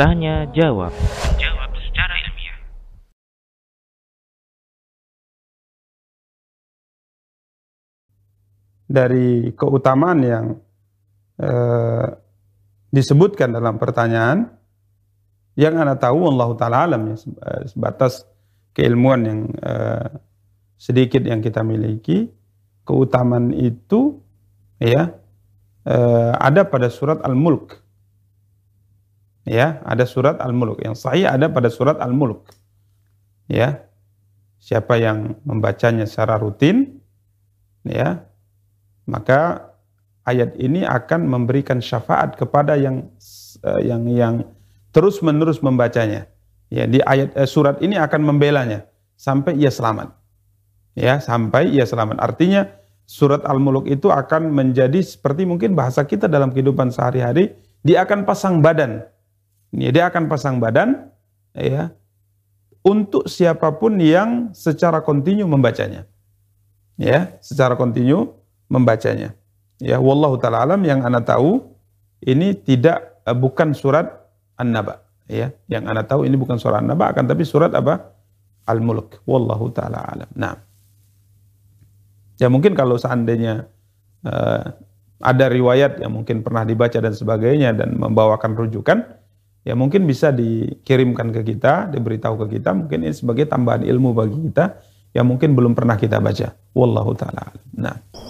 Tanya jawab. Jawab secara ilmiah. dari keutamaan yang eh, disebutkan dalam pertanyaan yang anda tahu Allah taala alam ya eh, sebatas keilmuan yang eh, sedikit yang kita miliki keutamaan itu ya eh, ada pada surat Al-Mulk ya ada surat Al-Mulk yang sahih ada pada surat Al-Mulk ya siapa yang membacanya secara rutin ya maka ayat ini akan memberikan syafaat kepada yang eh, yang yang terus menerus membacanya. Ya, di ayat eh, surat ini akan membelanya sampai ia selamat. Ya, sampai ia selamat. Artinya surat Al-Mulk itu akan menjadi seperti mungkin bahasa kita dalam kehidupan sehari-hari, dia akan pasang badan. Dia akan pasang badan ya untuk siapa pun yang secara kontinu membacanya. Ya, secara kontinu membacanya. Ya, wallahu taala alam yang ana tahu ini tidak eh, bukan surat An-Naba, ya. Yang ana tahu ini bukan surat An-Naba akan tapi surat apa? Al-Mulk. Wallahu taala alam. Nah. Ya mungkin kalau seandainya eh, ada riwayat yang mungkin pernah dibaca dan sebagainya dan membawakan rujukan, ya mungkin bisa dikirimkan ke kita, diberitahu ke kita, mungkin ini sebagai tambahan ilmu bagi kita yang mungkin belum pernah kita baca. Wallahu taala. Nah.